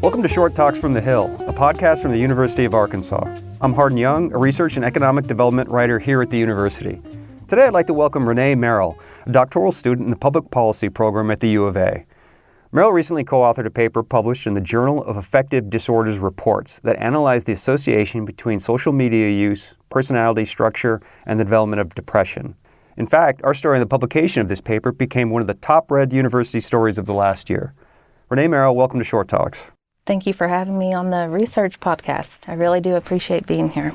Welcome to Short Talks from the Hill, a podcast from the University of Arkansas. I'm Hardin Young, a research and economic development writer here at the university. Today I'd like to welcome Renae Merrill, a doctoral student in the public policy program at the U of A. Merrill recently co authored a paper published in the Journal of Affective Disorders Reports that analyzed the association between social media use, personality structure, and the development of depression. In fact, our story in the publication of this paper became one of the top read university stories of the last year. Renae Merrill, welcome to Short Talks. Thank you for having me on the research podcast. I really do appreciate being here.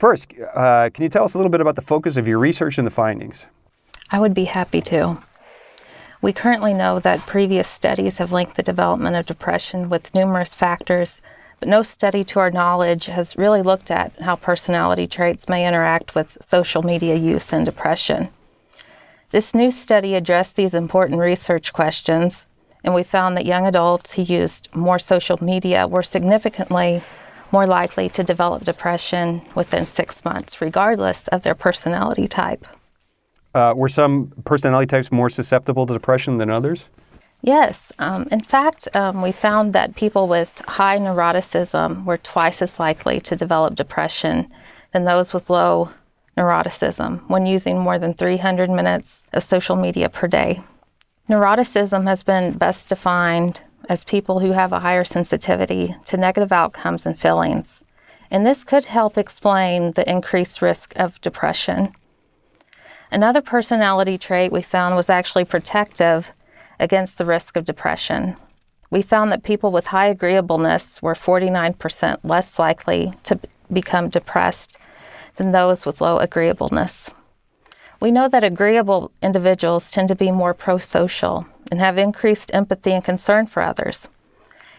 First, uh, can you tell us a little bit about the focus of your research and the findings? I would be happy to. We currently know that previous studies have linked the development of depression with numerous factors, but no study to our knowledge has really looked at how personality traits may interact with social media use and depression. This new study addressed these important research questions and we found that young adults who used more social media were significantly more likely to develop depression within six months, regardless of their personality type. Uh, were some personality types more susceptible to depression than others? Yes. Um, in fact, um, we found that people with high neuroticism were twice as likely to develop depression than those with low neuroticism when using more than 300 minutes of social media per day. Neuroticism has been best defined as people who have a higher sensitivity to negative outcomes and feelings, and this could help explain the increased risk of depression. Another personality trait we found was actually protective against the risk of depression. We found that people with high agreeableness were 49% less likely to become depressed than those with low agreeableness. We know that agreeable individuals tend to be more pro social and have increased empathy and concern for others.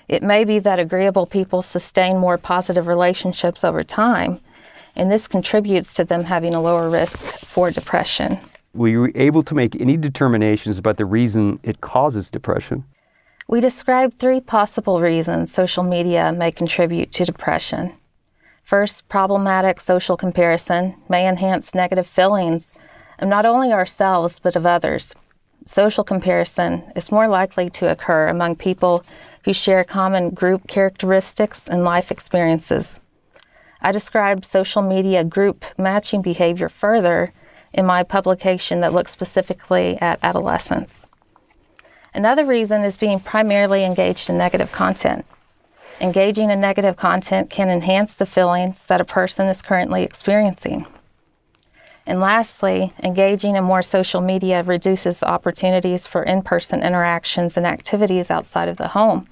It may be that agreeable people sustain more positive relationships over time, and this contributes to them having a lower risk for depression. Were you able to make any determinations about the reason it causes depression? We described three possible reasons social media may contribute to depression. First, problematic social comparison may enhance negative feelings of not only ourselves but of others. Social comparison is more likely to occur among people who share common group characteristics and life experiences. I describe social media group matching behavior further in my publication that looks specifically at adolescents. Another reason is being primarily engaged in negative content. Engaging in negative content can enhance the feelings that a person is currently experiencing. And lastly, engaging in more social media reduces opportunities for in person interactions and activities outside of the home.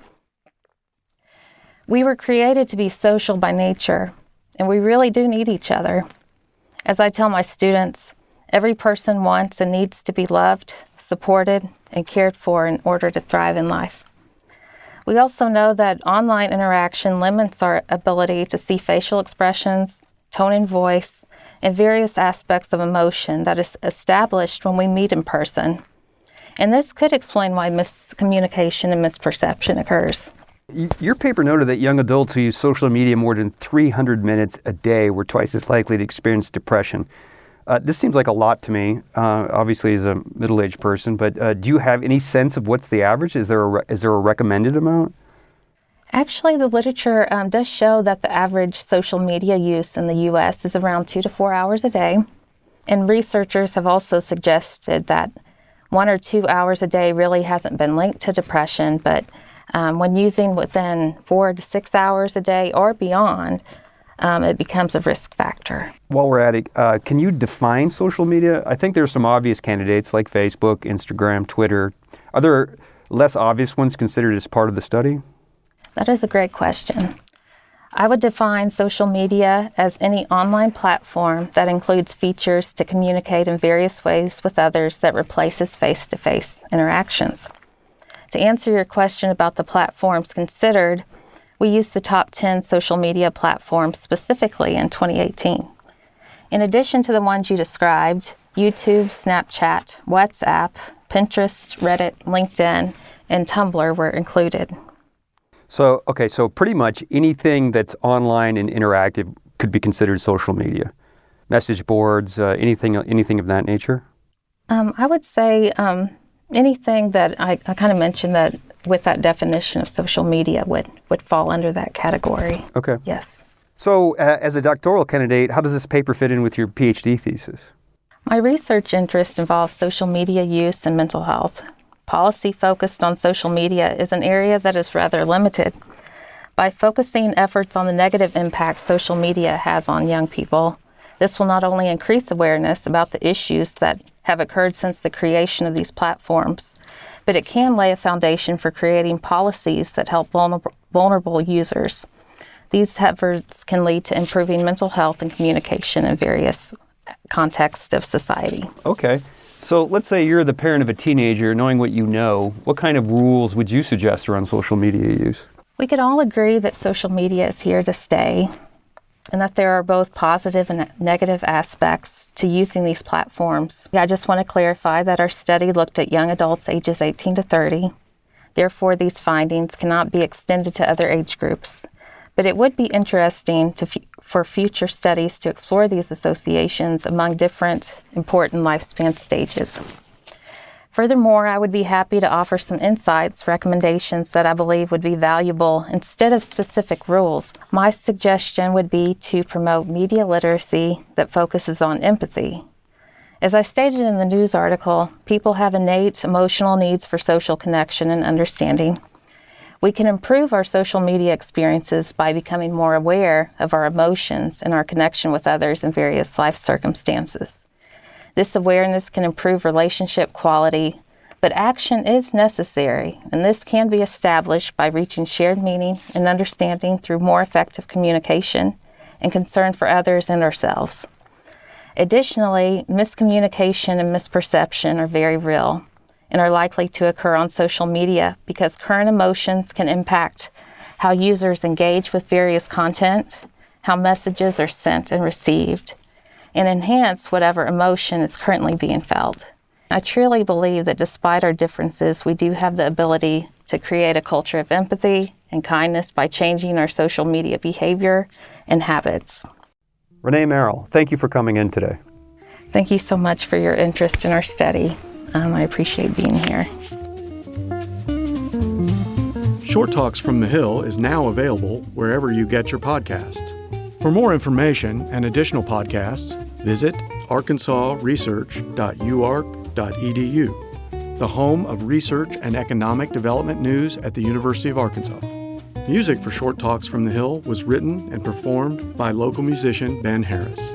We were created to be social by nature, and we really do need each other. As I tell my students, every person wants and needs to be loved, supported, and cared for in order to thrive in life. We also know that online interaction limits our ability to see facial expressions, tone and voice, and various aspects of emotion that is established when we meet in person. And this could explain why miscommunication and misperception occurs. Your paper noted that young adults who use social media more than 300 minutes a day were twice as likely to experience depression. Uh, this seems like a lot to me, uh, obviously, as a middle aged person, but uh, do you have any sense of what's the average? Is there a, re- is there a recommended amount? Actually, the literature um, does show that the average social media use in the US is around two to four hours a day. And researchers have also suggested that one or two hours a day really hasn't been linked to depression, but um, when using within four to six hours a day or beyond, um, it becomes a risk factor. While we're at it, uh, can you define social media? I think there are some obvious candidates like Facebook, Instagram, Twitter. Are there less obvious ones considered as part of the study? That is a great question. I would define social media as any online platform that includes features to communicate in various ways with others that replaces face to face interactions. To answer your question about the platforms considered, we used the top 10 social media platforms specifically in 2018. In addition to the ones you described, YouTube, Snapchat, WhatsApp, Pinterest, Reddit, LinkedIn, and Tumblr were included. So, okay, so pretty much anything that's online and interactive could be considered social media. Message boards, uh, anything, anything of that nature. Um, I would say um, Anything that I, I kind of mentioned that with that definition of social media would, would fall under that category. Okay. Yes. So, uh, as a doctoral candidate, how does this paper fit in with your PhD thesis? My research interest involves social media use and mental health. Policy focused on social media is an area that is rather limited. By focusing efforts on the negative impact social media has on young people, this will not only increase awareness about the issues that have occurred since the creation of these platforms, but it can lay a foundation for creating policies that help vulnerable, vulnerable users. These efforts can lead to improving mental health and communication in various contexts of society. Okay. So let's say you're the parent of a teenager, knowing what you know, what kind of rules would you suggest around social media use? We could all agree that social media is here to stay and that there are both positive and negative aspects to using these platforms. I just want to clarify that our study looked at young adults ages 18 to 30. Therefore, these findings cannot be extended to other age groups. But it would be interesting f- for future studies to explore these associations among different important lifespan stages. Furthermore, I would be happy to offer some insights, recommendations that I believe would be valuable instead of specific rules. My suggestion would be to promote media literacy that focuses on empathy. As I stated in the news article, people have innate emotional needs for social connection and understanding. We can improve our social media experiences by becoming more aware of our emotions and our connection with others in various life circumstances. This awareness can improve relationship quality, but action is necessary, and this can be established by reaching shared meaning and understanding through more effective communication and concern for others and ourselves. Additionally, miscommunication and misperception are very real and are likely to occur on social media because current emotions can impact how users engage with various content, how messages are sent and received, and enhance whatever emotion is currently being felt. I truly believe that despite our differences, we do have the ability to create a culture of empathy and kindness by changing our social media behavior and habits. Renae Merrill, thank you for coming in today. Thank you so much for your interest in our study. Um, I appreciate being here. Short Talks from the Hill is now available wherever you get your podcasts. For more information and additional podcasts, visit arkansasresearch.uark.edu, the home of research and economic development news at the University of Arkansas. Music for Short Talks from the Hill was written and performed by local musician Ben Harris.